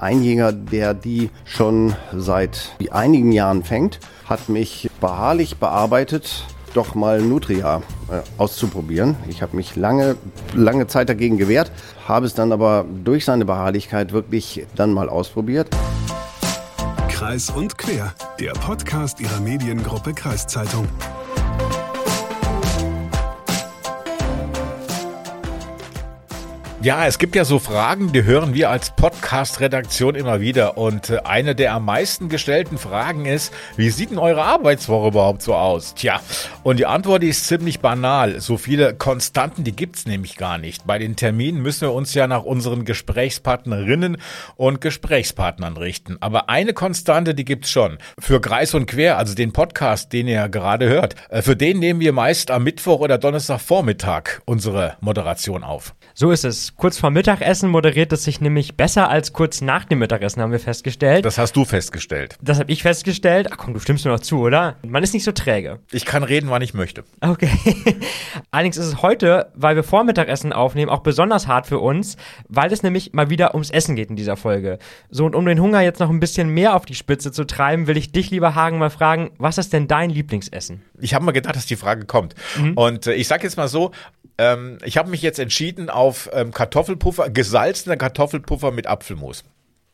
Ein Jäger, der die schon seit einigen Jahren fängt, hat mich beharrlich bearbeitet, doch mal Nutria äh, auszuprobieren. Ich habe mich lange, lange Zeit dagegen gewehrt, habe es dann aber durch seine Beharrlichkeit wirklich dann mal ausprobiert. Kreis und Quer, der Podcast Ihrer Mediengruppe Kreiszeitung. Ja, es gibt ja so Fragen, die hören wir als Podcast-Redaktion immer wieder. Und äh, eine der am meisten gestellten Fragen ist, wie sieht denn eure Arbeitswoche überhaupt so aus? Tja, und die Antwort ist ziemlich banal. So viele Konstanten, die gibt's nämlich gar nicht. Bei den Terminen müssen wir uns ja nach unseren Gesprächspartnerinnen und Gesprächspartnern richten. Aber eine Konstante, die gibt's schon. Für Kreis und Quer, also den Podcast, den ihr gerade hört, äh, für den nehmen wir meist am Mittwoch oder Donnerstagvormittag unsere Moderation auf. So ist es. Kurz vor Mittagessen moderiert es sich nämlich besser als kurz nach dem Mittagessen, haben wir festgestellt. Das hast du festgestellt. Das habe ich festgestellt. Ach komm, du stimmst mir noch zu, oder? Man ist nicht so träge. Ich kann reden, wann ich möchte. Okay. Allerdings ist es heute, weil wir vor Mittagessen aufnehmen, auch besonders hart für uns, weil es nämlich mal wieder ums Essen geht in dieser Folge. So, und um den Hunger jetzt noch ein bisschen mehr auf die Spitze zu treiben, will ich dich, lieber Hagen, mal fragen, was ist denn dein Lieblingsessen? Ich habe mal gedacht, dass die Frage kommt. Mhm. Und äh, ich sage jetzt mal so, ähm, ich habe mich jetzt entschieden auf ähm, Kartoffelpuffer, gesalzener Kartoffelpuffer mit Apfelmus.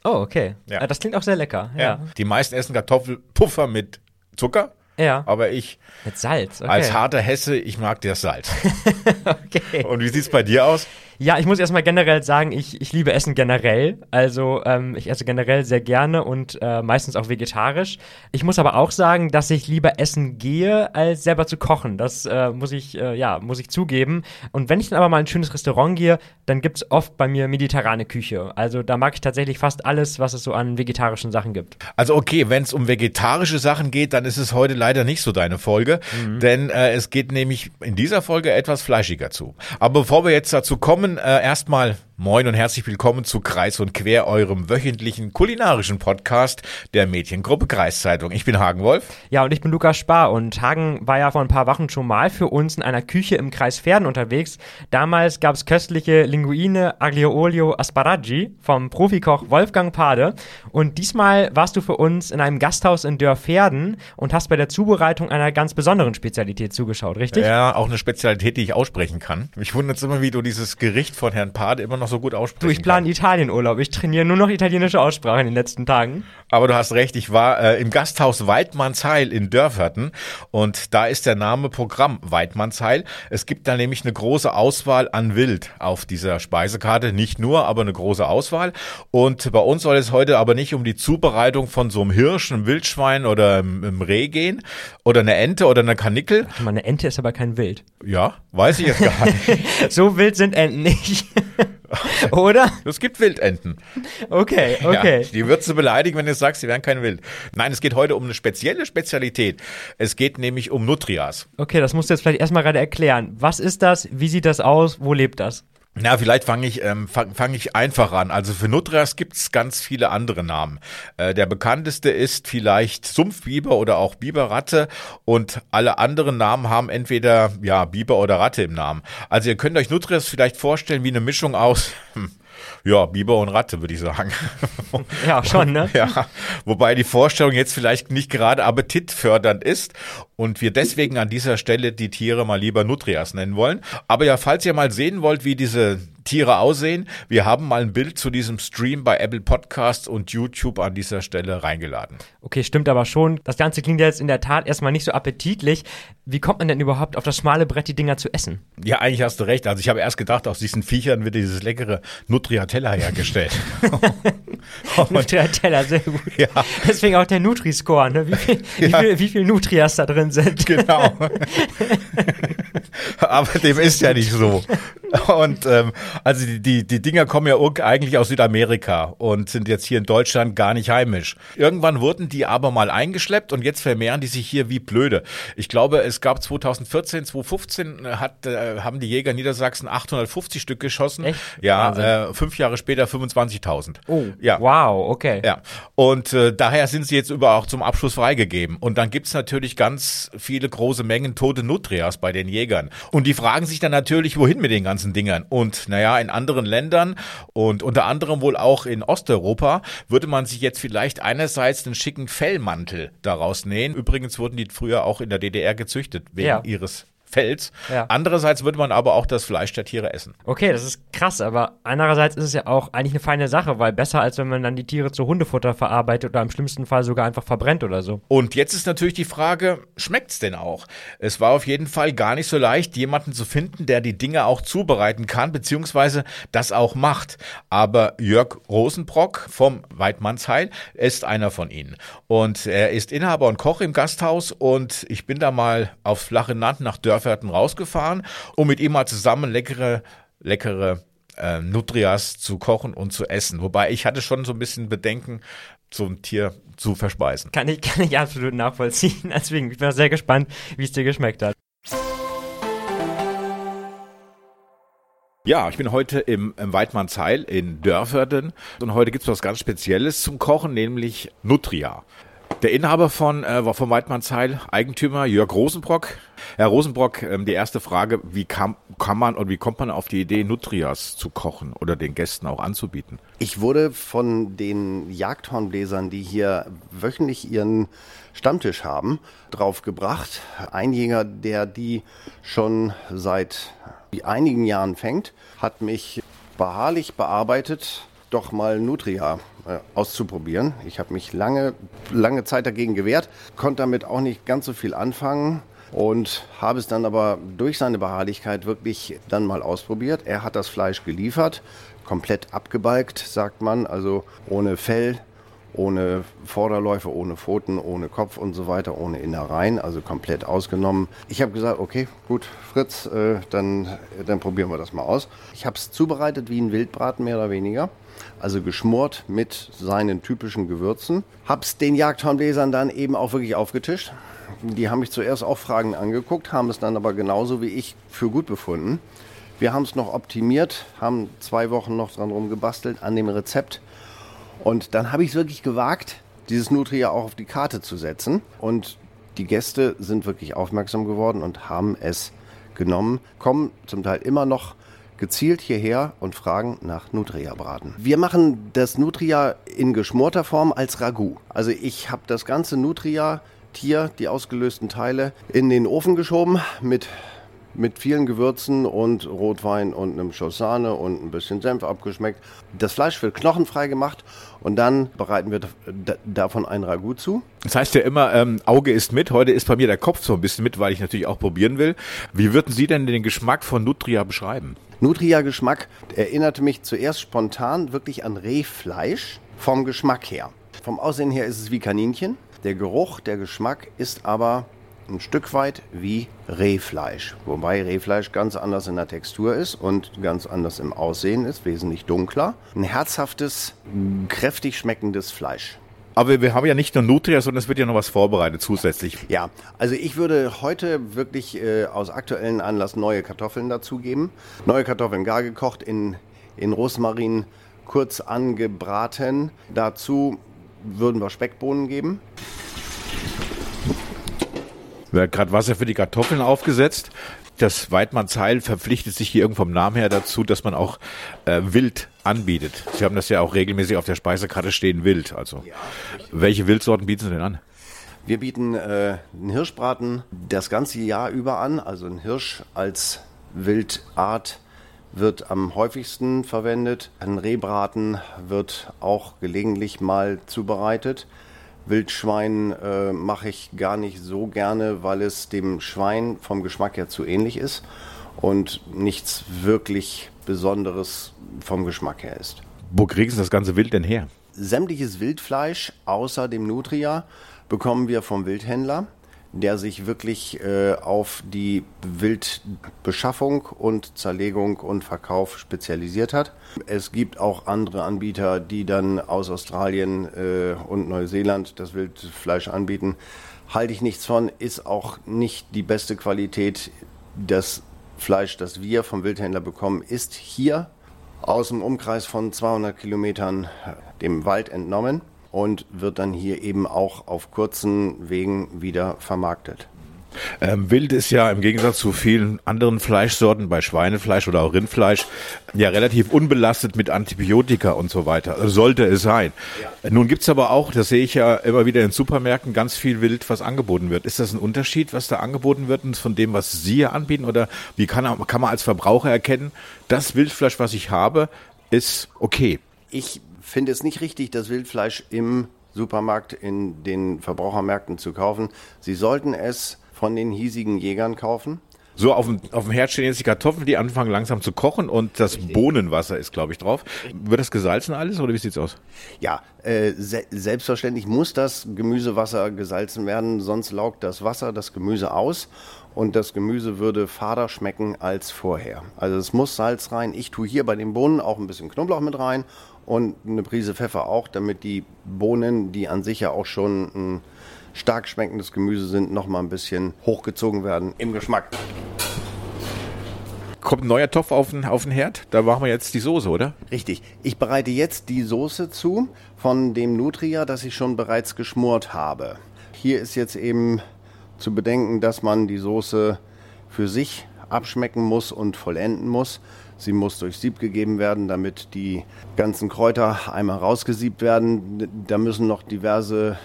Oh, okay. Ja. Ah, das klingt auch sehr lecker. Ja. ja. Die meisten essen Kartoffelpuffer mit Zucker. Ja. Aber ich. Mit Salz, okay. Als harter Hesse, ich mag das Salz. okay. Und wie sieht's bei dir aus? Ja, ich muss erstmal generell sagen, ich, ich liebe Essen generell. Also ähm, ich esse generell sehr gerne und äh, meistens auch vegetarisch. Ich muss aber auch sagen, dass ich lieber essen gehe, als selber zu kochen. Das äh, muss ich, äh, ja, muss ich zugeben. Und wenn ich dann aber mal in ein schönes Restaurant gehe, dann gibt es oft bei mir mediterrane Küche. Also da mag ich tatsächlich fast alles, was es so an vegetarischen Sachen gibt. Also okay, wenn es um vegetarische Sachen geht, dann ist es heute leider nicht so deine Folge. Mhm. Denn äh, es geht nämlich in dieser Folge etwas fleischiger zu. Aber bevor wir jetzt dazu kommen, kommen. Äh, erstmal Moin und herzlich willkommen zu Kreis und Quer, eurem wöchentlichen kulinarischen Podcast der Mediengruppe Kreiszeitung. Ich bin Hagen Wolf. Ja, und ich bin Lukas Spar. Und Hagen war ja vor ein paar Wochen schon mal für uns in einer Küche im Kreis Pferden unterwegs. Damals gab es köstliche Linguine Aglio Olio Asparagi vom Profikoch Wolfgang Pade. Und diesmal warst du für uns in einem Gasthaus in Dörrpferden und hast bei der Zubereitung einer ganz besonderen Spezialität zugeschaut, richtig? Ja, auch eine Spezialität, die ich aussprechen kann. Mich wundert es immer, wie du dieses Gericht von Herrn Pade immer noch noch so gut aussprechen Du, ich plane Italienurlaub. Ich trainiere nur noch italienische Aussprache in den letzten Tagen. Aber du hast recht, ich war äh, im Gasthaus Weidmannsheil in Dörferten und da ist der Name Programm Weidmannsheil. Es gibt da nämlich eine große Auswahl an Wild auf dieser Speisekarte. Nicht nur, aber eine große Auswahl. Und bei uns soll es heute aber nicht um die Zubereitung von so einem Hirsch, einem Wildschwein oder einem Reh gehen oder eine Ente oder eine Kanickel. Eine Ente ist aber kein Wild. Ja, weiß ich jetzt gar nicht. so wild sind Enten nicht. Oder? Es gibt Wildenten. Okay, okay. Ja, die würdest du beleidigen, wenn du sagst, sie wären kein Wild. Nein, es geht heute um eine spezielle Spezialität. Es geht nämlich um Nutrias. Okay, das musst du jetzt vielleicht erstmal gerade erklären. Was ist das? Wie sieht das aus? Wo lebt das? Na, vielleicht fange ich, ähm, fang, fang ich einfach an. Also für Nutrias gibt's ganz viele andere Namen. Äh, der bekannteste ist vielleicht Sumpfbiber oder auch Biberratte und alle anderen Namen haben entweder ja Biber oder Ratte im Namen. Also ihr könnt euch Nutrias vielleicht vorstellen wie eine Mischung aus hm, ja, Biber und Ratte, würde ich sagen. Ja, schon, ne? Ja, wobei die Vorstellung jetzt vielleicht nicht gerade appetitfördernd ist und wir deswegen an dieser Stelle die Tiere mal lieber Nutrias nennen wollen. Aber ja, falls ihr mal sehen wollt, wie diese Tiere aussehen. Wir haben mal ein Bild zu diesem Stream bei Apple Podcasts und YouTube an dieser Stelle reingeladen. Okay, stimmt aber schon. Das Ganze klingt jetzt in der Tat erstmal nicht so appetitlich. Wie kommt man denn überhaupt auf das schmale Brett die Dinger zu essen? Ja, eigentlich hast du recht. Also ich habe erst gedacht, aus diesen Viechern wird dieses leckere Nutriatella hergestellt. Nutriatella, sehr gut. Ja. Deswegen auch der Nutri-Score, ne? Wie viel, ja. wie, viel, wie viel Nutrias da drin sind. Genau. aber dem ist ja nicht so. Und ähm, also die, die, die Dinger kommen ja eigentlich aus Südamerika und sind jetzt hier in Deutschland gar nicht heimisch. Irgendwann wurden die aber mal eingeschleppt und jetzt vermehren die sich hier wie blöde. Ich glaube, es gab 2014, 2015 hat, äh, haben die Jäger Niedersachsen 850 Stück geschossen. Echt? Ja, äh, fünf Jahre später 25.000. Oh, ja. wow, okay. Ja, und äh, daher sind sie jetzt über auch zum Abschluss freigegeben. Und dann gibt's natürlich ganz viele große Mengen tote Nutrias bei den Jägern. Und die fragen sich dann natürlich, wohin mit den ganzen ganzen Dingern. Und naja, in anderen Ländern und unter anderem wohl auch in Osteuropa würde man sich jetzt vielleicht einerseits einen schicken Fellmantel daraus nähen. Übrigens wurden die früher auch in der DDR gezüchtet wegen Ja. ihres Fells. Ja. Andererseits würde man aber auch das Fleisch der Tiere essen. Okay, das ist krass, aber andererseits ist es ja auch eigentlich eine feine Sache, weil besser als wenn man dann die Tiere zu Hundefutter verarbeitet oder im schlimmsten Fall sogar einfach verbrennt oder so. Und jetzt ist natürlich die Frage, schmeckt's denn auch? Es war auf jeden Fall gar nicht so leicht, jemanden zu finden, der die Dinge auch zubereiten kann, beziehungsweise das auch macht. Aber Jörg Rosenbrock vom Weidmannsheil ist einer von ihnen. Und er ist Inhaber und Koch im Gasthaus und ich bin da mal aufs flache Land nach Dörferten rausgefahren, um mit ihm mal zusammen leckere, leckere äh, Nutrias zu kochen und zu essen. Wobei ich hatte schon so ein bisschen Bedenken, so ein Tier zu verspeisen. Kann ich, kann ich absolut nachvollziehen. Deswegen, ich bin auch sehr gespannt, wie es dir geschmeckt hat. Ja, ich bin heute im, im Weidmannsheil in Dörferden und heute gibt's was ganz Spezielles zum Kochen, nämlich Nutria. Der Inhaber von äh, vom Weidmannsheil, Eigentümer Jörg Rosenbrock. Herr Rosenbrock, ähm, die erste Frage, wie kam, kann man und wie kommt man auf die Idee, Nutrias zu kochen oder den Gästen auch anzubieten? Ich wurde von den Jagdhornbläsern, die hier wöchentlich ihren Stammtisch haben, drauf gebracht. Ein Jäger, der die schon seit einigen Jahren fängt, hat mich beharrlich bearbeitet, doch mal Nutria äh, auszuprobieren. Ich habe mich lange, lange Zeit dagegen gewehrt, konnte damit auch nicht ganz so viel anfangen und habe es dann aber durch seine Beharrlichkeit wirklich dann mal ausprobiert. Er hat das Fleisch geliefert, komplett abgebalgt, sagt man, also ohne Fell, ohne Vorderläufe, ohne Pfoten, ohne Kopf und so weiter, ohne Innereien, also komplett ausgenommen. Ich habe gesagt, okay, gut, Fritz, äh, dann, dann probieren wir das mal aus. Ich habe es zubereitet wie ein Wildbraten mehr oder weniger, also geschmort mit seinen typischen Gewürzen. Hab's den Jagdhornbläsern dann eben auch wirklich aufgetischt. Die haben mich zuerst auch Fragen angeguckt, haben es dann aber genauso wie ich für gut befunden. Wir haben es noch optimiert, haben zwei Wochen noch dran rumgebastelt an dem Rezept. Und dann habe ich es wirklich gewagt, dieses Nutria auch auf die Karte zu setzen. Und die Gäste sind wirklich aufmerksam geworden und haben es genommen, kommen zum Teil immer noch gezielt hierher und fragen nach Nutria-Braten. Wir machen das Nutria in geschmorter Form als Ragout. Also ich habe das ganze Nutria-Tier, die ausgelösten Teile, in den Ofen geschoben mit mit vielen Gewürzen und Rotwein und einem Schuss Sahne und ein bisschen Senf abgeschmeckt. Das Fleisch wird knochenfrei gemacht und dann bereiten wir da- davon ein Ragout zu. Das heißt ja immer, ähm, Auge ist mit. Heute ist bei mir der Kopf so ein bisschen mit, weil ich natürlich auch probieren will. Wie würden Sie denn den Geschmack von Nutria beschreiben? Nutria-Geschmack erinnerte mich zuerst spontan wirklich an Rehfleisch vom Geschmack her. Vom Aussehen her ist es wie Kaninchen. Der Geruch, der Geschmack ist aber ein Stück weit wie Rehfleisch. Wobei Rehfleisch ganz anders in der Textur ist und ganz anders im Aussehen ist, wesentlich dunkler. Ein herzhaftes, kräftig schmeckendes Fleisch. Aber wir haben ja nicht nur Nutria, sondern es wird ja noch was vorbereitet zusätzlich. Ja, also ich würde heute wirklich äh, aus aktuellen Anlass neue Kartoffeln dazugeben. Neue Kartoffeln gar gekocht, in, in Rosmarin kurz angebraten. Dazu würden wir Speckbohnen geben. Wird gerade Wasser für die Kartoffeln aufgesetzt. Das Weidmannsheil verpflichtet sich hier irgendwo vom Namen her dazu, dass man auch äh, Wild anbietet. Sie haben das ja auch regelmäßig auf der Speisekarte stehen, Wild. Also, welche Wildsorten bieten Sie denn an? Wir bieten äh, einen Hirschbraten das ganze Jahr über an. Also ein Hirsch als Wildart wird am häufigsten verwendet. Ein Rehbraten wird auch gelegentlich mal zubereitet. Wildschwein äh, mache ich gar nicht so gerne, weil es dem Schwein vom Geschmack her zu ähnlich ist und nichts wirklich Besonderes vom Geschmack her ist. Wo kriegen Sie das ganze Wild denn her? Sämtliches Wildfleisch außer dem Nutria bekommen wir vom Wildhändler, der sich wirklich äh, auf die Wildbeschaffung und Zerlegung und Verkauf spezialisiert hat. Es gibt auch andere Anbieter, die dann aus Australien äh, und Neuseeland das Wildfleisch anbieten. Halte ich nichts von, ist auch nicht die beste Qualität. Das Fleisch, das wir vom Wildhändler bekommen, ist hier aus dem Umkreis von 200 Kilometern dem Wald entnommen und wird dann hier eben auch auf kurzen Wegen wieder vermarktet. Ähm, Wild ist ja im Gegensatz zu vielen anderen Fleischsorten, bei Schweinefleisch oder auch Rindfleisch, ja relativ unbelastet mit Antibiotika und so weiter. Also sollte es sein. Ja. Nun gibt's aber auch, das sehe ich ja immer wieder in Supermärkten, ganz viel Wild, was angeboten wird. Ist das ein Unterschied, was da angeboten wird von dem, was Sie hier anbieten? Oder wie kann, kann man als Verbraucher erkennen, das Wildfleisch, was ich habe, ist okay? Ich finde es nicht richtig, das Wildfleisch im Supermarkt in den Verbrauchermärkten zu kaufen. Sie sollten es von den hiesigen Jägern kaufen. So, auf dem, auf dem Herd stehen jetzt die Kartoffeln, die anfangen langsam zu kochen und das Richtig. Bohnenwasser ist, glaube ich, drauf. Wird das gesalzen alles oder wie sieht's aus? Ja, äh, se selbstverständlich muss das Gemüsewasser gesalzen werden, sonst laugt das Wasser das Gemüse aus und das Gemüse würde fader schmecken als vorher. Also es muss Salz rein. Ich tue hier bei den Bohnen auch ein bisschen Knoblauch mit rein und eine Prise Pfeffer auch, damit die Bohnen, die an sich ja auch schon ein stark schmeckendes Gemüse sind, noch mal ein bisschen hochgezogen werden im Geschmack. Kommt ein neuer Topf auf den, auf den Herd? Da machen wir jetzt die Soße, oder? Richtig. Ich bereite jetzt die Soße zu von dem Nutria, das ich schon bereits geschmort habe. Hier ist jetzt eben zu bedenken, dass man die Soße für sich abschmecken muss und vollenden muss. Sie muss durch Sieb gegeben werden, damit die ganzen Kräuter einmal rausgesiebt werden. Da müssen noch diverse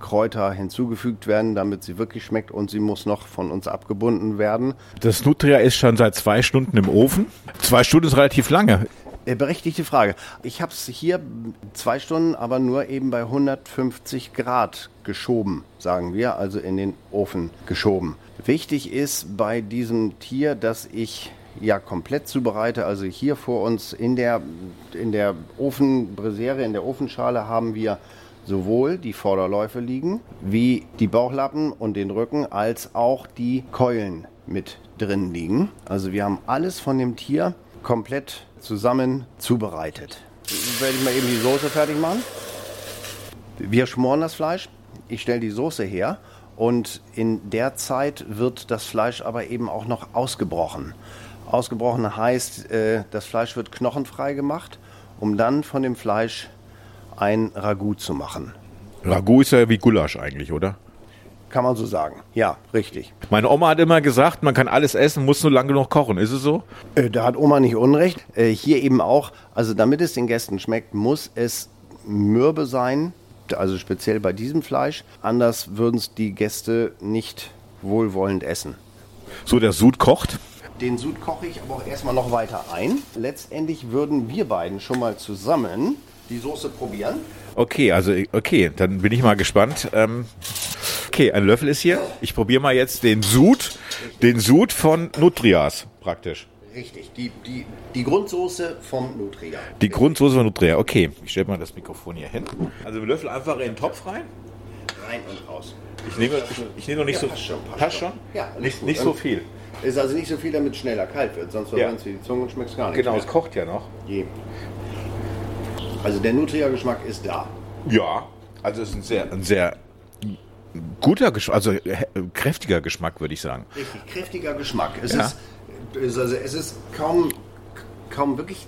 Kräuter hinzugefügt werden, damit sie wirklich schmeckt und sie muss noch von uns abgebunden werden. Das Nutria ist schon seit zwei Stunden im Ofen. Zwei Stunden ist relativ lange. Äh, berechtigte Frage. Ich habe es hier zwei Stunden, aber nur eben bei 150 Grad geschoben, sagen wir, also in den Ofen geschoben. Wichtig ist bei diesem Tier, dass ich ja komplett zubereite. Also hier vor uns in der, in der Ofenbrisere, in der Ofenschale haben wir sowohl die Vorderläufe liegen, wie die Bauchlappen und den Rücken, als auch die Keulen mit drin liegen. Also wir haben alles von dem Tier komplett zusammen zubereitet. Werde ich mal eben die Soße fertig machen. Wir schmoren das Fleisch. Ich stelle die Soße her und in der Zeit wird das Fleisch aber eben auch noch ausgebrochen. Ausgebrochen heißt, äh, das Fleisch wird knochenfrei gemacht, um dann von dem Fleisch ein Ragout zu machen. Ragout ist ja wie Gulasch eigentlich, oder? Kann man so sagen. Ja, richtig. Meine Oma hat immer gesagt, man kann alles essen, muss nur lange genug kochen. Ist es so? Äh, da hat Oma nicht Unrecht. Äh, hier eben auch, also damit es den Gästen schmeckt, muss es mürbe sein, also speziell bei diesem Fleisch. Anders würden es die Gäste nicht wohlwollend essen. So, der Sud kocht? Den Sud koche ich aber auch erstmal noch weiter ein. Letztendlich würden wir beiden schon mal zusammen die Soße probieren. Okay, also okay, dann bin ich mal gespannt. Ähm, okay, ein Löffel ist hier. Ich probiere mal jetzt den Sud, den Sud von Nutrias praktisch. Richtig, die, die, die Grundsoße vom Nutria. Die Grundsoße von Nutria, okay. Ich stelle mal das Mikrofon hier hin. Also wir Löffel einfach in den Topf rein. Rein und raus. Ich nehme, ich, ich nehme noch nicht ja, so. Passt schon. Passt, passt schon? Ja, nicht, nicht so viel. Ist also nicht so viel, damit schneller kalt wird, sonst verbrennt es wie die Zunge und schmeckt es gar nicht. Genau, mehr. es kocht ja noch. Je. Also der Nutria-Geschmack ist da. Ja, also es ist ein sehr, ein sehr guter Geschmack, also kräftiger Geschmack, würde ich sagen. Richtig, kräftiger Geschmack. Es, ja. ist, also es ist kaum, kaum wirklich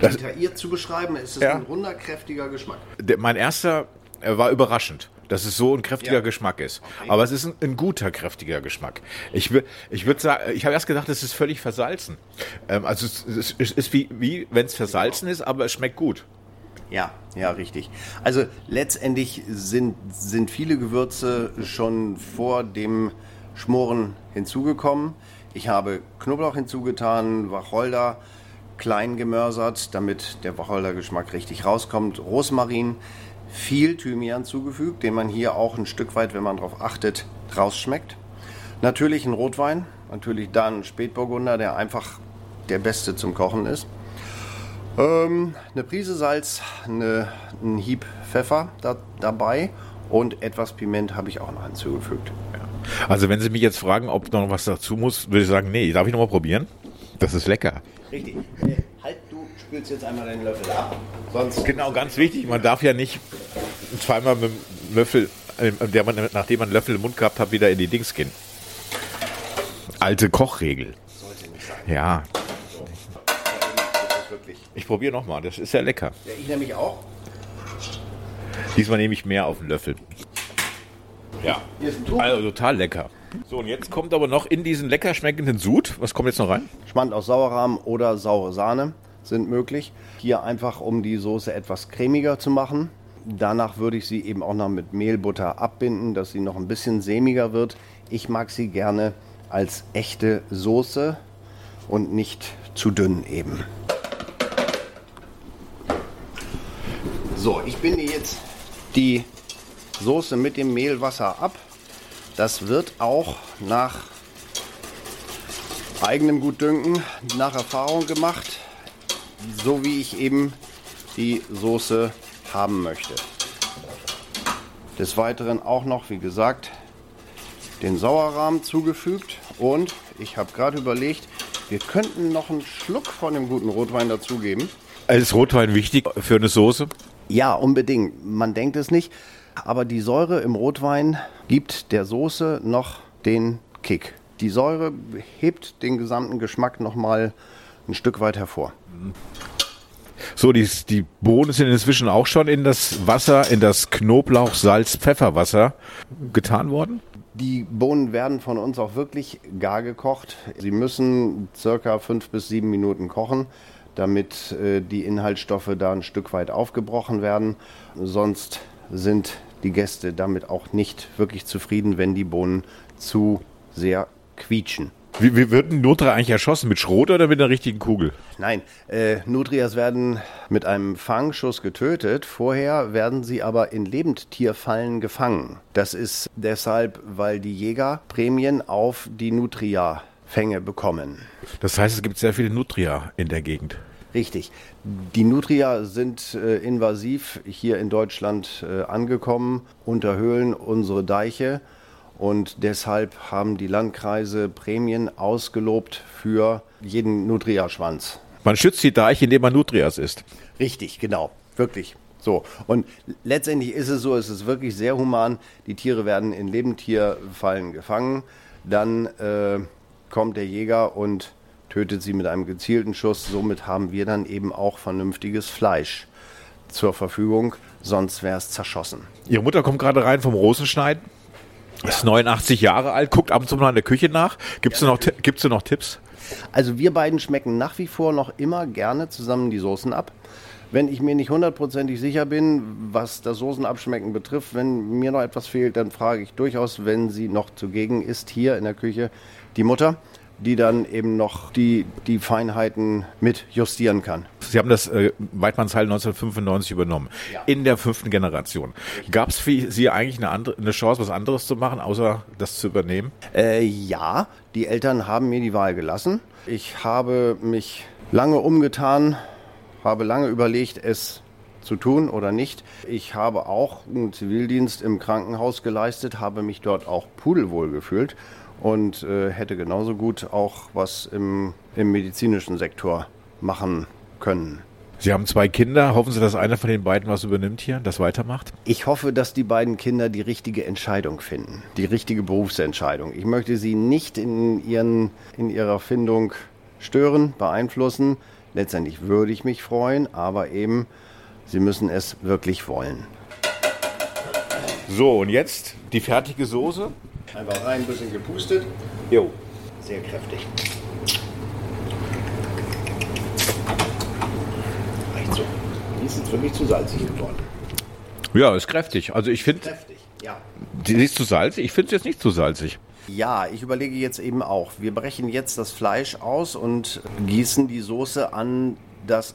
detailliert zu beschreiben. Es ist ja. ein runder, kräftiger Geschmack. Der, mein erster war überraschend dass es so ein kräftiger ja. Geschmack ist. Okay. Aber es ist ein, ein, guter, kräftiger Geschmack. Ich, ich würde sagen, ich habe erst gedacht, es ist völlig versalzen. Ähm, also es, es, es, ist wie, wie wenn es versalzen ist, aber es schmeckt gut. Ja, ja, richtig. Also letztendlich sind, sind viele Gewürze schon vor dem Schmoren hinzugekommen. Ich habe Knoblauch hinzugetan, Wacholder klein gemörsert, damit der Wacholdergeschmack richtig rauskommt. Rosmarin, viel Thymian zugefügt, den man hier auch ein Stück weit, wenn man darauf achtet, rausschmeckt. Natürlich ein Rotwein, natürlich dann Spätburgunder, der einfach der beste zum Kochen ist. Ähm, eine Prise Salz, eine, ein Hieb Pfeffer da, dabei und etwas Piment habe ich auch noch hinzugefügt. Also wenn Sie mich jetzt fragen, ob noch was dazu muss, würde ich sagen, nee, darf ich noch mal probieren? Das ist lecker. Richtig. Du spülst jetzt einmal deinen Löffel ab. Sonst genau, ganz wichtig, man darf ja nicht zweimal mit dem Löffel, äh, der man, nachdem man einen Löffel im Mund gehabt hat, wieder in die Dings gehen. Alte Kochregel. Sollte nicht sein. Ja. Ich probiere nochmal, das ist sehr lecker. Ja, ich nämlich auch. Diesmal nehme ich mehr auf den Löffel. Ja, also total lecker. So, und jetzt kommt aber noch in diesen lecker schmeckenden Sud. Was kommt jetzt noch rein? Schmand aus Sauerrahm oder saure Sahne sind möglich. Hier einfach, um die Soße etwas cremiger zu machen. Danach würde ich sie eben auch noch mit Mehlbutter abbinden, dass sie noch ein bisschen sämiger wird. Ich mag sie gerne als echte Soße und nicht zu dünn eben. So, ich binde jetzt die Soße mit dem Mehlwasser ab. Das wird auch nach eigenem Gutdünken, nach Erfahrung gemacht, so wie ich eben die Soße haben möchte. Des Weiteren auch noch, wie gesagt, den Sauerrahmen zugefügt und ich habe gerade überlegt, wir könnten noch einen Schluck von dem guten Rotwein dazugeben. Ist Rotwein wichtig für eine Soße? Ja, unbedingt. Man denkt es nicht, aber die Säure im Rotwein gibt der Soße noch den Kick. Die Säure hebt den gesamten Geschmack noch mal ein Stück weit hervor. So, die, die Bohnen sind inzwischen auch schon in das Wasser, in das Knoblauch, Salz, Pfefferwasser getan worden? Die Bohnen werden von uns auch wirklich gar gekocht. Sie müssen circa fünf bis sieben Minuten kochen, damit äh, die Inhaltsstoffe da ein Stück weit aufgebrochen werden. Sonst sind die Gäste damit auch nicht wirklich zufrieden, wenn die Bohnen zu sehr quietschen. Wie, wie wird ein Nutria eigentlich erschossen? Mit Schrot oder mit einer richtigen Kugel? Nein, äh, Nutrias werden mit einem Fangschuss getötet. Vorher werden sie aber in Lebendtierfallen gefangen. Das ist deshalb, weil die Jäger Prämien auf die Nutria-Fänge bekommen. Das heißt, es gibt sehr viele Nutria in der Gegend. Richtig. Die Nutria sind äh, invasiv hier in Deutschland äh, angekommen, unterhöhlen unsere Deiche und deshalb haben die Landkreise Prämien ausgelobt für jeden Nutria-Schwanz. Man schützt die Deiche, indem man Nutrias isst. Richtig, genau. Wirklich. So. Und letztendlich ist es so, es ist wirklich sehr human. Die Tiere werden in Lebendtierfallen gefangen. Dann äh, kommt der Jäger und tötet sie mit einem gezielten Schuss. Somit haben wir dann eben auch vernünftiges Fleisch zur Verfügung. Sonst wäre es zerschossen. Ihre Mutter kommt gerade rein vom Rosenschneiden. Ist 89 Jahre alt, guckt ab und zu mal in der Küche nach. Gibt es ja, noch, gibt's noch Tipps? Also wir beiden schmecken nach wie vor noch immer gerne zusammen die Soßen ab. Wenn ich mir nicht hundertprozentig sicher bin, was das Soßenabschmecken betrifft, wenn mir noch etwas fehlt, dann frage ich durchaus, wenn sie noch zugegen ist hier in der Küche, die Mutter die dann eben noch die, die Feinheiten mit justieren kann. Sie haben das äh, Weidmannsheil 1995 übernommen, ja. in der fünften Generation. Gab es für Sie eigentlich eine, andere, eine Chance, was anderes zu machen, außer das zu übernehmen? Äh, ja, die Eltern haben mir die Wahl gelassen. Ich habe mich lange umgetan, habe lange überlegt, es zu tun oder nicht. Ich habe auch einen Zivildienst im Krankenhaus geleistet, habe mich dort auch pudelwohl gefühlt und äh, hätte genauso gut auch was im, im medizinischen Sektor machen können. Sie haben zwei Kinder. Hoffen Sie, dass einer von den beiden was übernimmt hier, das weitermacht? Ich hoffe, dass die beiden Kinder die richtige Entscheidung finden, die richtige Berufsentscheidung. Ich möchte sie nicht in, ihren, in ihrer Findung stören, beeinflussen. Letztendlich würde ich mich freuen, aber eben, sie müssen es wirklich wollen. So, und jetzt die fertige Soße. Einfach rein, ein bisschen gepustet. Jo. Sehr kräftig. Reicht so. Die ist jetzt wirklich zu salzig geworden. Ja, ist kräftig. Also ich finde. Kräftig, ja. Die ist zu salzig? Ich finde es jetzt nicht zu salzig. Ja, ich überlege jetzt eben auch. Wir brechen jetzt das Fleisch aus und gießen die Soße an das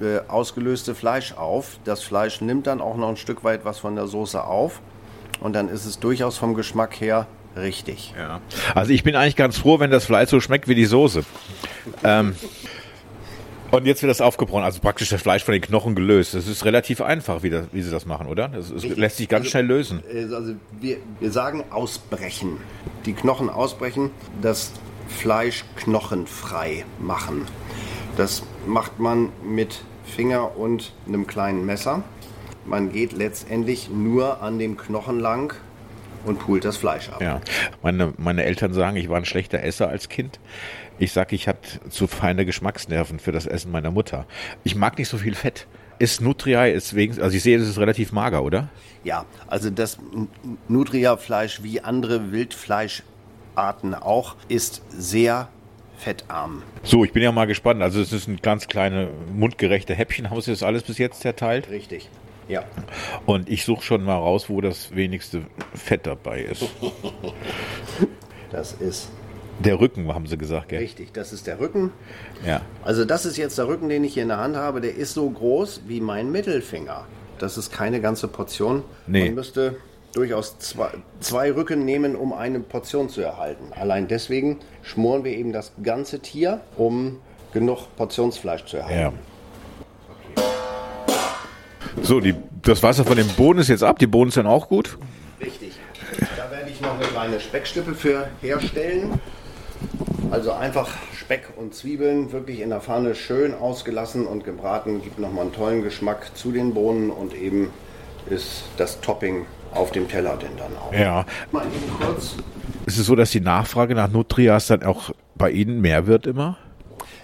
äh, ausgelöste Fleisch auf. Das Fleisch nimmt dann auch noch ein Stück weit was von der Soße auf und dann ist es durchaus vom Geschmack her richtig. Ja. Also ich bin eigentlich ganz froh, wenn das Fleisch so schmeckt wie die Soße. ähm, und jetzt wird das aufgebrochen, also praktisch das Fleisch von den Knochen gelöst. Das ist relativ einfach, wie, das, wie sie das machen, oder? Das, das lässt sich ganz also, schnell lösen. Äh, also wir, wir sagen ausbrechen. Die Knochen ausbrechen, das Fleisch knochenfrei machen. Das macht man mit Finger und einem kleinen Messer. Man geht letztendlich nur an dem Knochen lang und pult das Fleisch ab. Ja, meine, meine Eltern sagen, ich war ein schlechter Esser als Kind. Ich sage, ich hatte zu feine Geschmacksnerven für das Essen meiner Mutter. Ich mag nicht so viel Fett. Ist Nutria, ist wegen, also ich sehe, das ist relativ mager, oder? Ja, also das Nutria-Fleisch wie andere Wildfleisch Arten auch, ist sehr fettarm. So, ich bin ja mal gespannt. Also es ist ein ganz kleine mundgerechte Häppchen. Haben Sie das alles bis jetzt zerteilt? Richtig. Ja. Und ich suche schon mal raus, wo das wenigste Fett dabei ist. Das ist Der Rücken, haben Sie gesagt, gell? richtig. Das ist der Rücken. Ja. Also das ist jetzt der Rücken, den ich hier in der Hand habe. Der ist so groß wie mein Mittelfinger. Das ist keine ganze Portion. Nee. Man müsste durchaus zwei, zwei Rücken nehmen, um eine Portion zu erhalten. Allein deswegen schmoren wir eben das ganze Tier, um genug Portionsfleisch zu erhalten. Ja. So, die, das Wasser von dem Boden ist jetzt ab. Die Bohnen sind auch gut. Richtig. Da werde ich noch eine kleine Speckstippe für herstellen. Also einfach Speck und Zwiebeln wirklich in der Pfanne schön ausgelassen und gebraten. Gibt nochmal einen tollen Geschmack zu den Bohnen und eben ist das Topping auf dem Teller denn dann auch. Ja. Mal eben kurz. Ist es so, dass die Nachfrage nach Nutrias dann auch bei Ihnen mehr wird immer?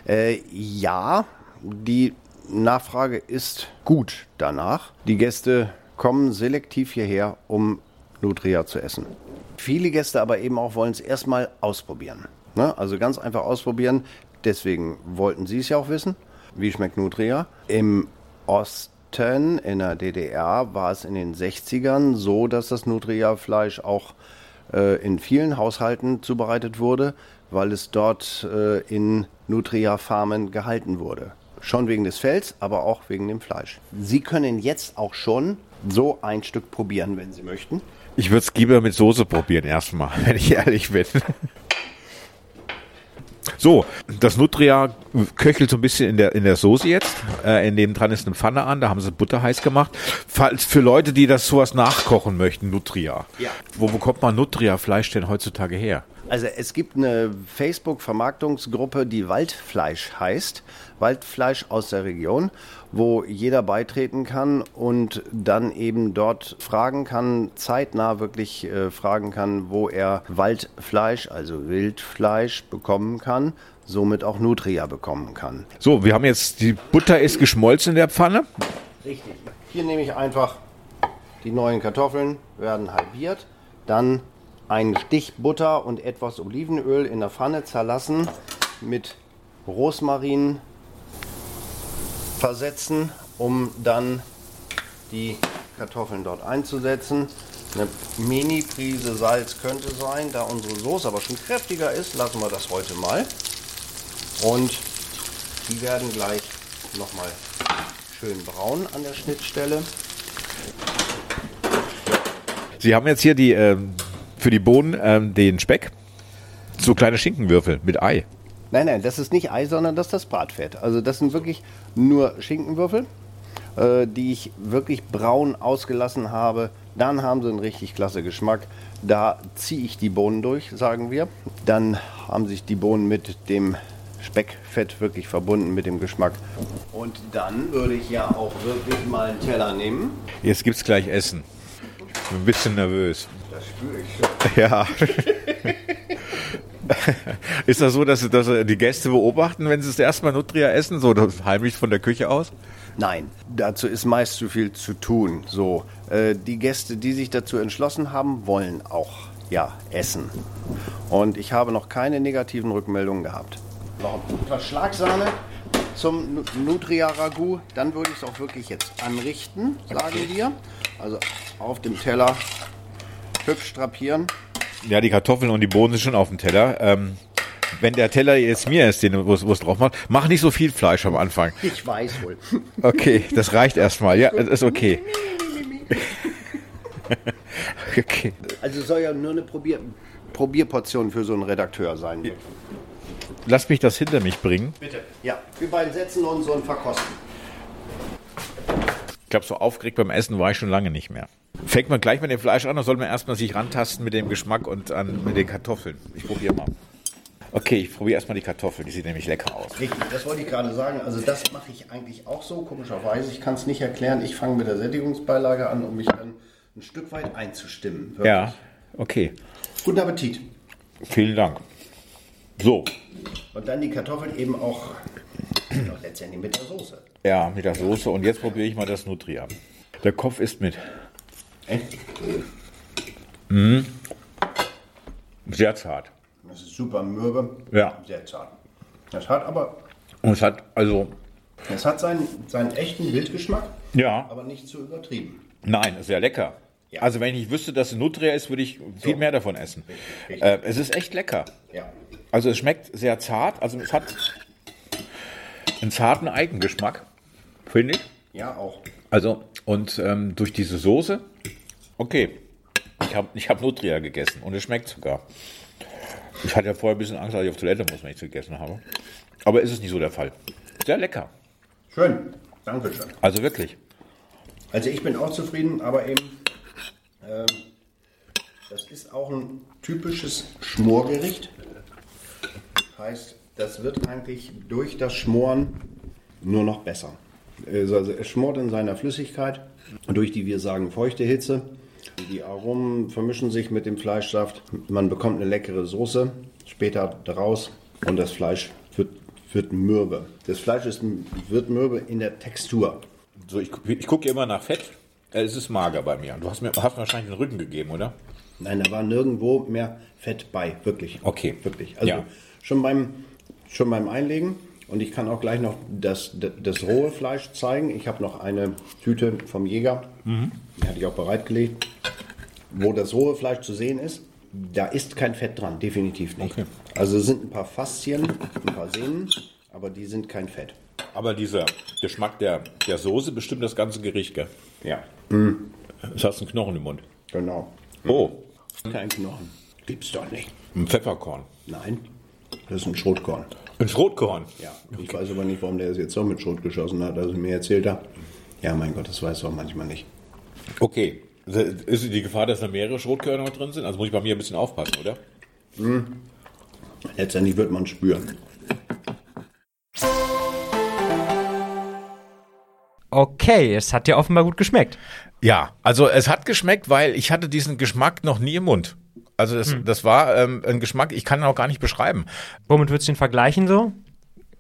Äh, ja, die Nachfrage ist gut danach. Die Gäste kommen selektiv hierher, um Nutria zu essen. Viele Gäste aber eben auch wollen es erstmal ausprobieren. Ne? Also ganz einfach ausprobieren. Deswegen wollten sie es ja auch wissen. Wie schmeckt Nutria? Im Osten, in der DDR, war es in den 60ern so, dass das Nutria-Fleisch auch äh, in vielen Haushalten zubereitet wurde, weil es dort äh, in Nutria-Farmen gehalten wurde. Schon wegen des Fells, aber auch wegen dem Fleisch. Sie können jetzt auch schon so ein Stück probieren, wenn Sie möchten. Ich würde es lieber mit Soße probieren erstmal, wenn ich ehrlich bin. So, das Nutria köchelt so ein bisschen in der, in der Soße jetzt. Äh, in dem dran ist eine Pfanne an, da haben sie Butter heiß gemacht. Falls für Leute, die das sowas nachkochen möchten, Nutria. Ja. Wo bekommt man Nutria-Fleisch denn heutzutage her? Also es gibt eine Facebook-Vermarktungsgruppe, die Waldfleisch heißt. Waldfleisch aus der Region, wo jeder beitreten kann und dann eben dort fragen kann, zeitnah wirklich äh, fragen kann, wo er Waldfleisch, also Wildfleisch bekommen kann, somit auch Nutria bekommen kann. So, wir haben jetzt, die Butter ist geschmolzen in der Pfanne. Richtig. Hier nehme ich einfach die neuen Kartoffeln, werden halbiert, dann einen Stich Butter und etwas Olivenöl in der Pfanne zerlassen, mit Rosmarin versetzen, um dann die Kartoffeln dort einzusetzen. Eine Mini-Prise Salz könnte sein, da unsere Soße aber schon kräftiger ist, lassen wir das heute mal. Und die werden gleich nochmal schön braun an der Schnittstelle. Sie haben jetzt hier die, ähm, für die Bohnen ähm, den Speck. So kleine Schinkenwürfel mit Ei. Nein, nein, das ist nicht Ei, sondern das ist das Bratfett. Also das sind wirklich nur Schinkenwürfel, äh, die ich wirklich braun ausgelassen habe. Dann haben sie einen richtig klasse Geschmack. Da ziehe ich die Bohnen durch, sagen wir. Dann haben sich die Bohnen mit dem Speckfett wirklich verbunden mit dem Geschmack. Und dann würde ich ja auch wirklich mal einen Teller nehmen. Jetzt gibt's gleich Essen. Ich bin ein bisschen nervös. Das spüre ich schon. Ja. Ist das so, dass, dass die Gäste beobachten, wenn sie das erste Mal Nutria essen, so heimlich von der Küche aus? Nein, dazu ist meist zu viel zu tun. So, äh, die Gäste, die sich dazu entschlossen haben, wollen auch ja essen. Und ich habe noch keine negativen Rückmeldungen gehabt. Noch etwas Schlagsahne zum Nu- Nutria Ragout. Dann würde ich es auch wirklich jetzt anrichten, sagen wir. Also auf dem Teller hübsch drapieren. Ja, die Kartoffeln und die Bohnen sind schon auf dem Teller. Ähm, wenn der Teller jetzt mir ist, den wo es drauf macht, mach nicht so viel Fleisch am Anfang. Ich weiß wohl. Okay, das reicht erstmal. Ja, das ist okay. Okay. Also soll ja nur eine Probier Probierportion für so einen Redakteur sein. Lass mich das hinter mich bringen. Bitte. Ja, wir beiden setzen uns und verkosten. Ich glaube, so aufgeregt beim Essen war ich schon lange nicht mehr. Fängt man gleich mit dem Fleisch an, oder soll man erstmal sich rantasten mit dem Geschmack und an, mit den Kartoffeln? Ich probiere mal. Okay, ich probiere erstmal die Kartoffeln. Die sieht nämlich lecker aus. Richtig, das wollte ich gerade sagen. Also das mache ich eigentlich auch so, komischerweise. Ich kann es nicht erklären. Ich fange mit der Sättigungsbeilage an, um mich dann ein Stück weit einzustimmen. Wirklich. Ja, okay. Guten Appetit. Vielen Dank. So, Und dann die Kartoffeln eben auch letztendlich mit der Soße. ja, mit der Soße. Und jetzt probiere ich mal das Nutria. Der Kopf ist mit. Echt? Sehr zart. Das ist super mürbe. Ja. Sehr zart. Das hat aber, Und es hat, also, es hat seinen, seinen echten Wildgeschmack, ja, aber nicht zu übertrieben. nein, ist sehr lecker. Ja. Also wenn ich wüsste, dass es Nutria ist, würde ich viel mehr davon essen. Richtig. Äh, es ist echt lecker. Ja. Also es schmeckt sehr zart, also es hat einen zarten Eigengeschmack, finde ich. Ja, auch. Also, und ähm, durch diese Soße, okay, ich habe ich hab Nutria gegessen und es schmeckt sogar. Ich hatte ja vorher ein bisschen Angst, dass ich auf Toilette muss, wenn ich es gegessen habe. Aber ist es nicht so der Fall. Sehr lecker. Schön. Dankeschön. Also wirklich. Also ich bin auch zufrieden, aber eben, ähm, das ist auch ein typisches Schmorgericht. Heißt, das wird eigentlich durch das Schmoren nur noch besser. Also also es schmort in seiner Flüssigkeit, durch die wir sagen feuchte Hitze. Die Aromen vermischen sich mit dem Fleischsaft. Man bekommt eine leckere Soße später daraus und das Fleisch wird, wird mürbe. Das Fleisch ist, wird mürbe in der Textur. So, ich, ich gucke immer nach Fett. Äh, Es ist mager bei mir. Du hast mir, hast mir wahrscheinlich den Rücken gegeben, oder? Nein, da war nirgendwo mehr Fett bei, wirklich. Okay. Wirklich. Also Ja. schon, beim, schon beim Einlegen. Und ich kann auch gleich noch das, das, das rohe Fleisch zeigen. Ich habe noch eine Tüte vom Jäger, die hatte ich auch bereitgelegt, wo das rohe Fleisch zu sehen ist. Da ist kein Fett dran, definitiv nicht. Okay. Also es sind ein paar Faszien, ein paar Sehnen, aber die sind kein Fett. Aber dieser Geschmack der, der Soße bestimmt das ganze Gericht, gell? Ja, Jetzt hast du einen Knochen im Mund. genau. Oh, Kein Knochen. Gibt's doch nicht. ein Pfefferkorn. Nein, das ist ein Schrotkorn. Ein Schrotkorn. Ja, ich weiß aber nicht, warum der es jetzt so mit Schrot geschossen hat, als er mir erzählt hat. Ja, mein Gott, das weiß er auch manchmal nicht. Okay. Ist die Gefahr, dass da mehrere Schrotkörner noch drin sind? Also muss ich bei mir ein bisschen aufpassen, oder? Letztendlich wird man spüren. Okay, es hat dir offenbar gut geschmeckt. Ja, also es hat geschmeckt, weil ich hatte diesen Geschmack noch nie im Mund. Also das, das war ähm, ein Geschmack, ich kann ihn auch gar nicht beschreiben. Womit würdest du ihn vergleichen so?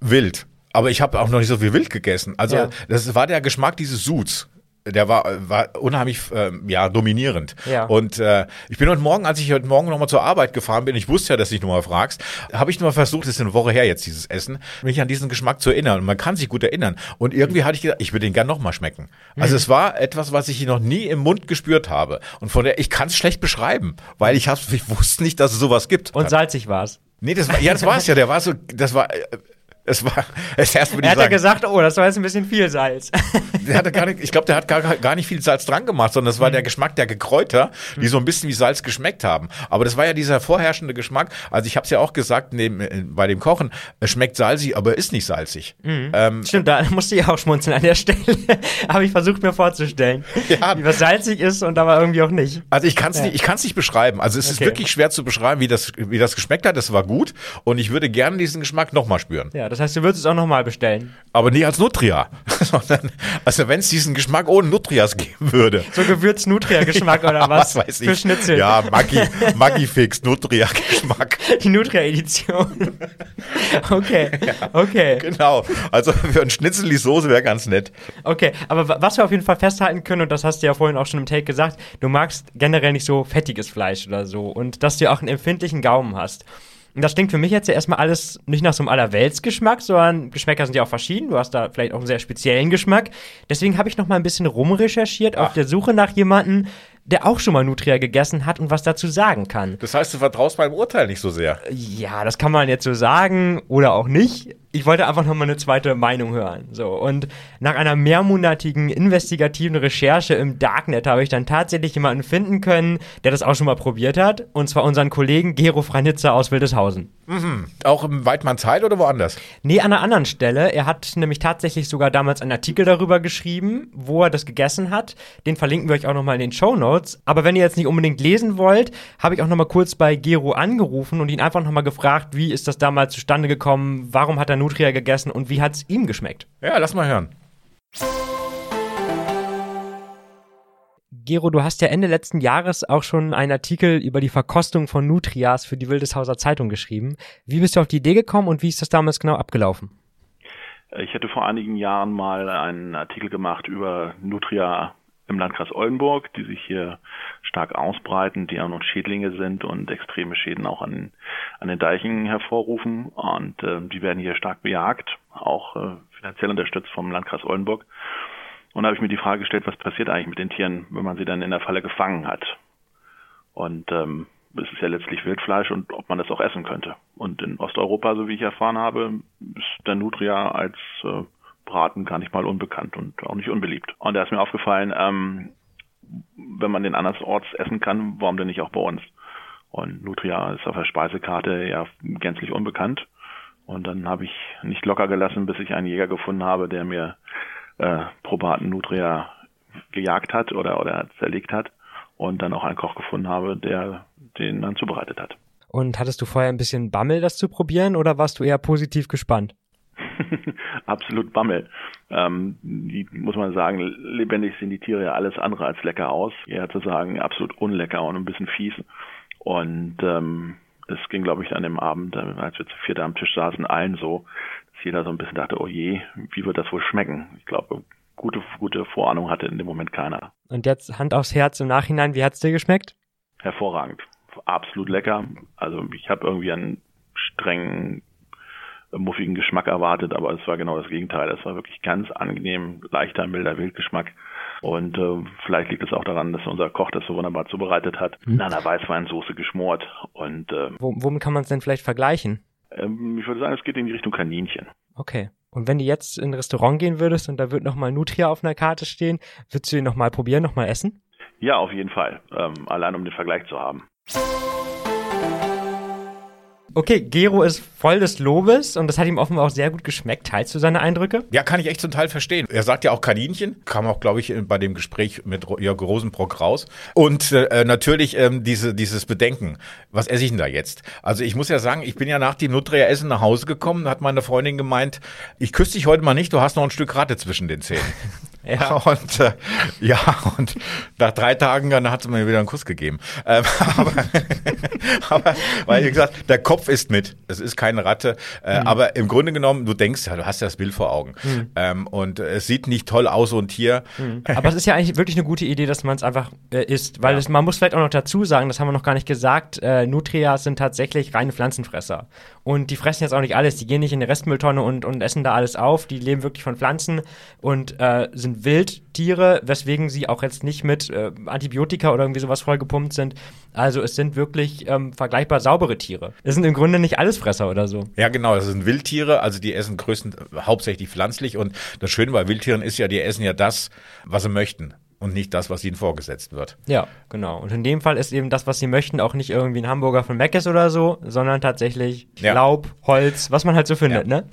Wild. Aber ich habe auch noch nicht so viel Wild gegessen. Also Ja. das war der Geschmack dieses Suds. Der war, war unheimlich ähm, ja, dominierend. Ja. Und äh, ich bin heute Morgen, als ich heute Morgen nochmal zur Arbeit gefahren bin, ich wusste ja, dass du dich nochmal fragst, habe ich nochmal versucht, das ist eine Woche her jetzt, dieses Essen, mich an diesen Geschmack zu erinnern. Und man kann sich gut erinnern. Und irgendwie hatte ich gedacht, ich würde den gern nochmal schmecken. Also es war etwas, was ich noch nie im Mund gespürt habe. Und von der, ich kann es schlecht beschreiben, weil ich, hab, ich wusste nicht, dass es sowas gibt. Und salzig war's. Nee, das war, ja, das war es ja. Der war so, das war, äh, es war, es erst würde Er hat ja gesagt, oh, das war jetzt ein bisschen viel Salz. der hatte gar nicht, ich glaube, der hat gar, gar nicht viel Salz dran gemacht, sondern es war der Geschmack der Gekräuter, die so ein bisschen wie Salz geschmeckt haben. Aber das war ja dieser vorherrschende Geschmack. Also ich habe es ja auch gesagt neben, äh, bei dem Kochen, es schmeckt salzig, aber ist nicht salzig. Ähm, Stimmt, da musste ich auch schmunzeln an der Stelle. Habe ich versucht mir vorzustellen, Ja. wie was salzig ist und aber irgendwie auch nicht. Also ich kann es nicht, ich kann's nicht beschreiben. Also es ist Okay. wirklich schwer zu beschreiben, wie das, wie das geschmeckt hat. Das war gut und ich würde gerne diesen Geschmack nochmal spüren. Ja, das heißt, du würdest es auch nochmal bestellen. Aber nicht als Nutria. Sondern, also wenn es diesen Geschmack ohne Nutrias geben würde. So Gewürz-Nutria-Geschmack oder was? weiß ich. Für Schnitzel. Ja, Maggi, Maggi-Fix, Nutria-Geschmack. Die Nutria-Edition. okay, okay, Genau. Also für ein Schnitzel die Soße wäre ganz nett. okay. Aber wa- was wir auf jeden Fall festhalten können, und das hast du ja vorhin auch schon im Take gesagt, du magst generell nicht so fettiges Fleisch oder so und dass du ja auch einen empfindlichen Gaumen hast. Und das klingt für mich jetzt ja erstmal alles nicht nach so einem Allerweltsgeschmack, sondern Geschmäcker sind ja auch verschieden. Du hast da vielleicht auch einen sehr speziellen Geschmack. Deswegen habe ich noch mal ein bisschen rumrecherchiert auf der Suche nach jemandem, der auch schon mal Nutria gegessen hat und was dazu sagen kann. Das heißt, du vertraust meinem Urteil nicht so sehr. Ja, das kann man jetzt so sagen oder auch nicht. Ich wollte einfach noch mal eine zweite Meinung hören. So und nach einer mehrmonatigen investigativen Recherche im Darknet habe ich dann tatsächlich jemanden finden können, der das auch schon mal probiert hat, und zwar unseren Kollegen Gero Franitzer aus Wildeshausen. Auch im Weidmannsheil oder woanders? Nee, an einer anderen Stelle. Er hat nämlich tatsächlich sogar damals einen Artikel darüber geschrieben, wo er das gegessen hat. Den verlinken wir euch auch nochmal in den Show Notes. Aber wenn ihr jetzt nicht unbedingt lesen wollt, habe ich auch nochmal kurz bei Gero angerufen und ihn einfach nochmal gefragt, wie ist das damals zustande gekommen, warum hat er Nutria gegessen und wie hat es ihm geschmeckt? Ja, lass mal hören. Gero, du hast ja Ende letzten Jahres auch schon einen Artikel über die Verkostung von Nutrias für die Wildeshauser Zeitung geschrieben. Wie bist du auf die Idee gekommen und wie ist das damals genau abgelaufen? Ich hatte vor einigen Jahren mal einen Artikel gemacht über Nutria im Landkreis Oldenburg, die sich hier stark ausbreiten, die auch noch Schädlinge sind und extreme Schäden auch an, an den Deichen hervorrufen. Und äh, die werden hier stark bejagt, auch äh, finanziell unterstützt vom Landkreis Oldenburg. Und da habe ich mir die Frage gestellt, was passiert eigentlich mit den Tieren, wenn man sie dann in der Falle gefangen hat? Und ähm, es ist ja letztlich Wildfleisch und ob man das auch essen könnte. Und in Osteuropa, so wie ich erfahren habe, ist der Nutria als äh, Braten gar nicht mal unbekannt und auch nicht unbeliebt. Und da ist mir aufgefallen, ähm, wenn man den andersorts essen kann, warum denn nicht auch bei uns? Und Nutria ist auf der Speisekarte ja gänzlich unbekannt. Und dann habe ich nicht locker gelassen, bis ich einen Jäger gefunden habe, der mir äh, probaten Nutria gejagt hat oder, oder zerlegt hat und dann auch einen Koch gefunden habe, der den dann zubereitet hat. Und hattest du vorher ein bisschen Bammel, das zu probieren, oder warst du eher positiv gespannt? Absolut Bammel. Ähm, die muss man sagen, lebendig sind die Tiere ja alles andere als lecker aus. Eher zu sagen, absolut unlecker und ein bisschen fies. Und ähm, es ging, glaube ich, an dem Abend, äh, als wir zu viert am Tisch saßen, allen so, dass jeder so ein bisschen dachte, oh je, wie wird das wohl schmecken? Ich glaube, gute, gute Vorahnung hatte in dem Moment keiner. Und jetzt Hand aufs Herz im Nachhinein, wie hat's dir geschmeckt? Hervorragend. Absolut lecker. Also ich habe irgendwie einen strengen muffigen Geschmack erwartet, aber es war genau das Gegenteil. Es war wirklich ganz angenehm, leichter, milder Wildgeschmack. Und äh, vielleicht liegt es auch daran, dass unser Koch das so wunderbar zubereitet hat. Mhm. In einer Weißweinsoße geschmort. Und äh, womit kann man es denn vielleicht vergleichen? Ähm, ich würde sagen, es geht in die Richtung Kaninchen. Okay. Und wenn du jetzt in ein Restaurant gehen würdest und da wird nochmal Nutria auf einer Karte stehen, würdest du ihn nochmal probieren, nochmal essen? Ja, auf jeden Fall. Ähm, allein um den Vergleich zu haben. Okay, Gero ist voll des Lobes und das hat ihm offenbar auch sehr gut geschmeckt. Teilst du seine Eindrücke? Ja, kann ich echt zum Teil verstehen. Er sagt ja auch Kaninchen, kam auch, glaube ich, bei dem Gespräch mit Jörg Rosenbrock raus. Und äh, natürlich ähm, diese, dieses Bedenken, was esse ich denn da jetzt? Also ich muss ja sagen, ich bin ja nach dem Nutria-Essen nach Hause gekommen, hat meine Freundin gemeint, ich küsse dich heute mal nicht, du hast noch ein Stück Ratte zwischen den Zähnen. Ja. Und äh, ja, und nach drei Tagen dann hat sie mir wieder einen Kuss gegeben. Ähm, aber, aber, weil wie gesagt, der Kopf ist mit. Es ist keine Ratte. Äh, mhm. Aber im Grunde genommen, du denkst ja, du hast ja das Bild vor Augen. Mhm. Ähm, und es sieht nicht toll aus, so ein Tier. Mhm. Aber es ist ja eigentlich wirklich eine gute Idee, dass man es einfach äh, isst. Weil ja. es, man muss vielleicht auch noch dazu sagen, das haben wir noch gar nicht gesagt, äh, Nutrias sind tatsächlich reine Pflanzenfresser. Und die fressen jetzt auch nicht alles. Die gehen nicht in eine Restmülltonne und, und essen da alles auf. Die leben wirklich von Pflanzen und äh, sind Wildtiere, weswegen sie auch jetzt nicht mit äh, Antibiotika oder irgendwie sowas vollgepumpt sind. Also es sind wirklich ähm, vergleichbar saubere Tiere. Es sind im Grunde nicht Allesfresser oder so. Ja, genau. Das sind Wildtiere. Also die essen größten, hauptsächlich pflanzlich. Und das Schöne bei Wildtieren ist ja, die essen ja das, was sie möchten und nicht das, was ihnen vorgesetzt wird. Ja, genau. Und in dem Fall ist eben das, was sie möchten, auch nicht irgendwie ein Hamburger von Meckes oder so, sondern tatsächlich ja. Laub, Holz, was man halt so findet, ja. ne?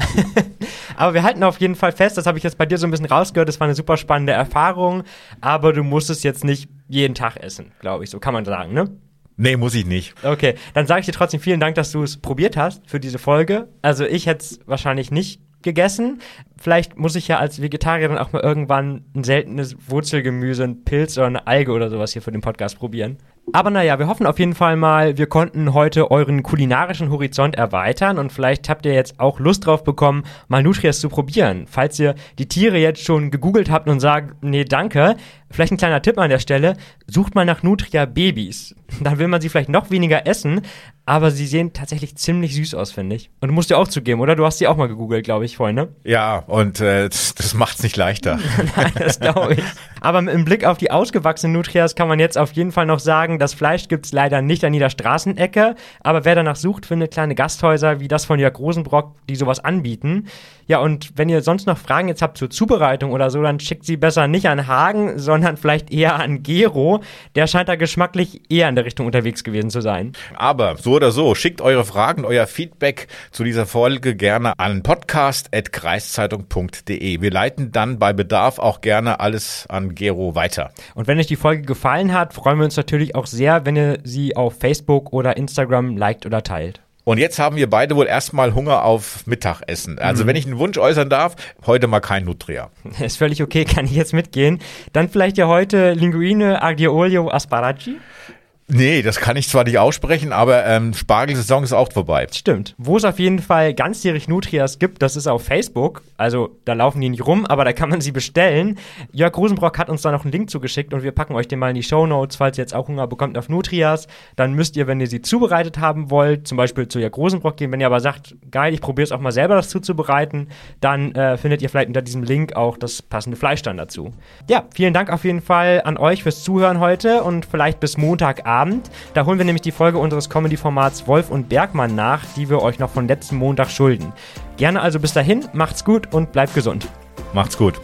aber wir halten auf jeden Fall fest, das habe ich jetzt bei dir so ein bisschen rausgehört, das war eine super spannende Erfahrung, aber du musst es jetzt nicht jeden Tag essen, glaube ich, so kann man sagen, ne? Nee, muss ich nicht. Okay, dann sage ich dir trotzdem vielen Dank, dass du es probiert hast für diese Folge. Also ich hätte es wahrscheinlich nicht gegessen. Vielleicht muss ich ja als Vegetarier dann auch mal irgendwann ein seltenes Wurzelgemüse, ein Pilz oder eine Alge oder sowas hier für den Podcast probieren. Aber naja, wir hoffen auf jeden Fall mal, wir konnten heute euren kulinarischen Horizont erweitern und vielleicht habt ihr jetzt auch Lust drauf bekommen, mal Nutrias zu probieren. Falls ihr die Tiere jetzt schon gegoogelt habt und sagt, nee, danke, vielleicht ein kleiner Tipp an der Stelle, sucht mal nach Nutria Babys. Dann will man sie vielleicht noch weniger essen, aber sie sehen tatsächlich ziemlich süß aus, finde ich. Und du musst dir auch zugeben, oder? Du hast sie auch mal gegoogelt, glaube ich, vorhin, ne? Ja, und äh, das, das macht's nicht leichter. Nein, das glaube ich. Aber im Blick auf die ausgewachsenen Nutrias kann man jetzt auf jeden Fall noch sagen, das Fleisch gibt's leider nicht an jeder Straßenecke, aber wer danach sucht, findet kleine Gasthäuser wie das von Jörg Rosenbrock, die sowas anbieten. Ja, und wenn ihr sonst noch Fragen jetzt habt zur Zubereitung oder so, dann schickt sie besser nicht an Hagen, sondern vielleicht eher an Gero. Der scheint da geschmacklich eher in der Richtung unterwegs gewesen zu sein. Aber so oder so, schickt eure Fragen, euer Feedback zu dieser Folge gerne an podcast.kreiszeitung.de. Wir leiten dann bei Bedarf auch gerne alles an Gero weiter. Und wenn euch die Folge gefallen hat, freuen wir uns natürlich auch sehr, wenn ihr sie auf Facebook oder Instagram liked oder teilt. Und jetzt haben wir beide wohl erstmal Hunger auf Mittagessen. Also mhm. wenn ich einen Wunsch äußern darf, heute mal kein Nutria. Ist völlig okay, kann ich jetzt mitgehen. Dann vielleicht ja heute Linguine Aglio Olio Asparagi? Nee, das kann ich zwar nicht aussprechen, aber ähm, Spargelsaison ist auch vorbei. Stimmt. Wo es auf jeden Fall ganzjährig Nutrias gibt, das ist auf Facebook. Also da laufen die nicht rum, aber da kann man sie bestellen. Jörg Rosenbrock hat uns da noch einen Link zugeschickt und wir packen euch den mal in die Show Notes, falls ihr jetzt auch Hunger bekommt auf Nutrias. Dann müsst ihr, wenn ihr sie zubereitet haben wollt, zum Beispiel zu Jörg Rosenbrock gehen. Wenn ihr aber sagt, geil, ich probiere es auch mal selber, das zuzubereiten, dann äh, findet ihr vielleicht unter diesem Link auch das passende Fleisch dann dazu. Ja, vielen Dank auf jeden Fall an euch fürs Zuhören heute und vielleicht bis Montagabend. Da holen wir nämlich die Folge unseres Comedy-Formats Wolf und Bergmann nach, die wir euch noch von letzten Montag schulden. Gerne also bis dahin, macht's gut und bleibt gesund. Macht's gut.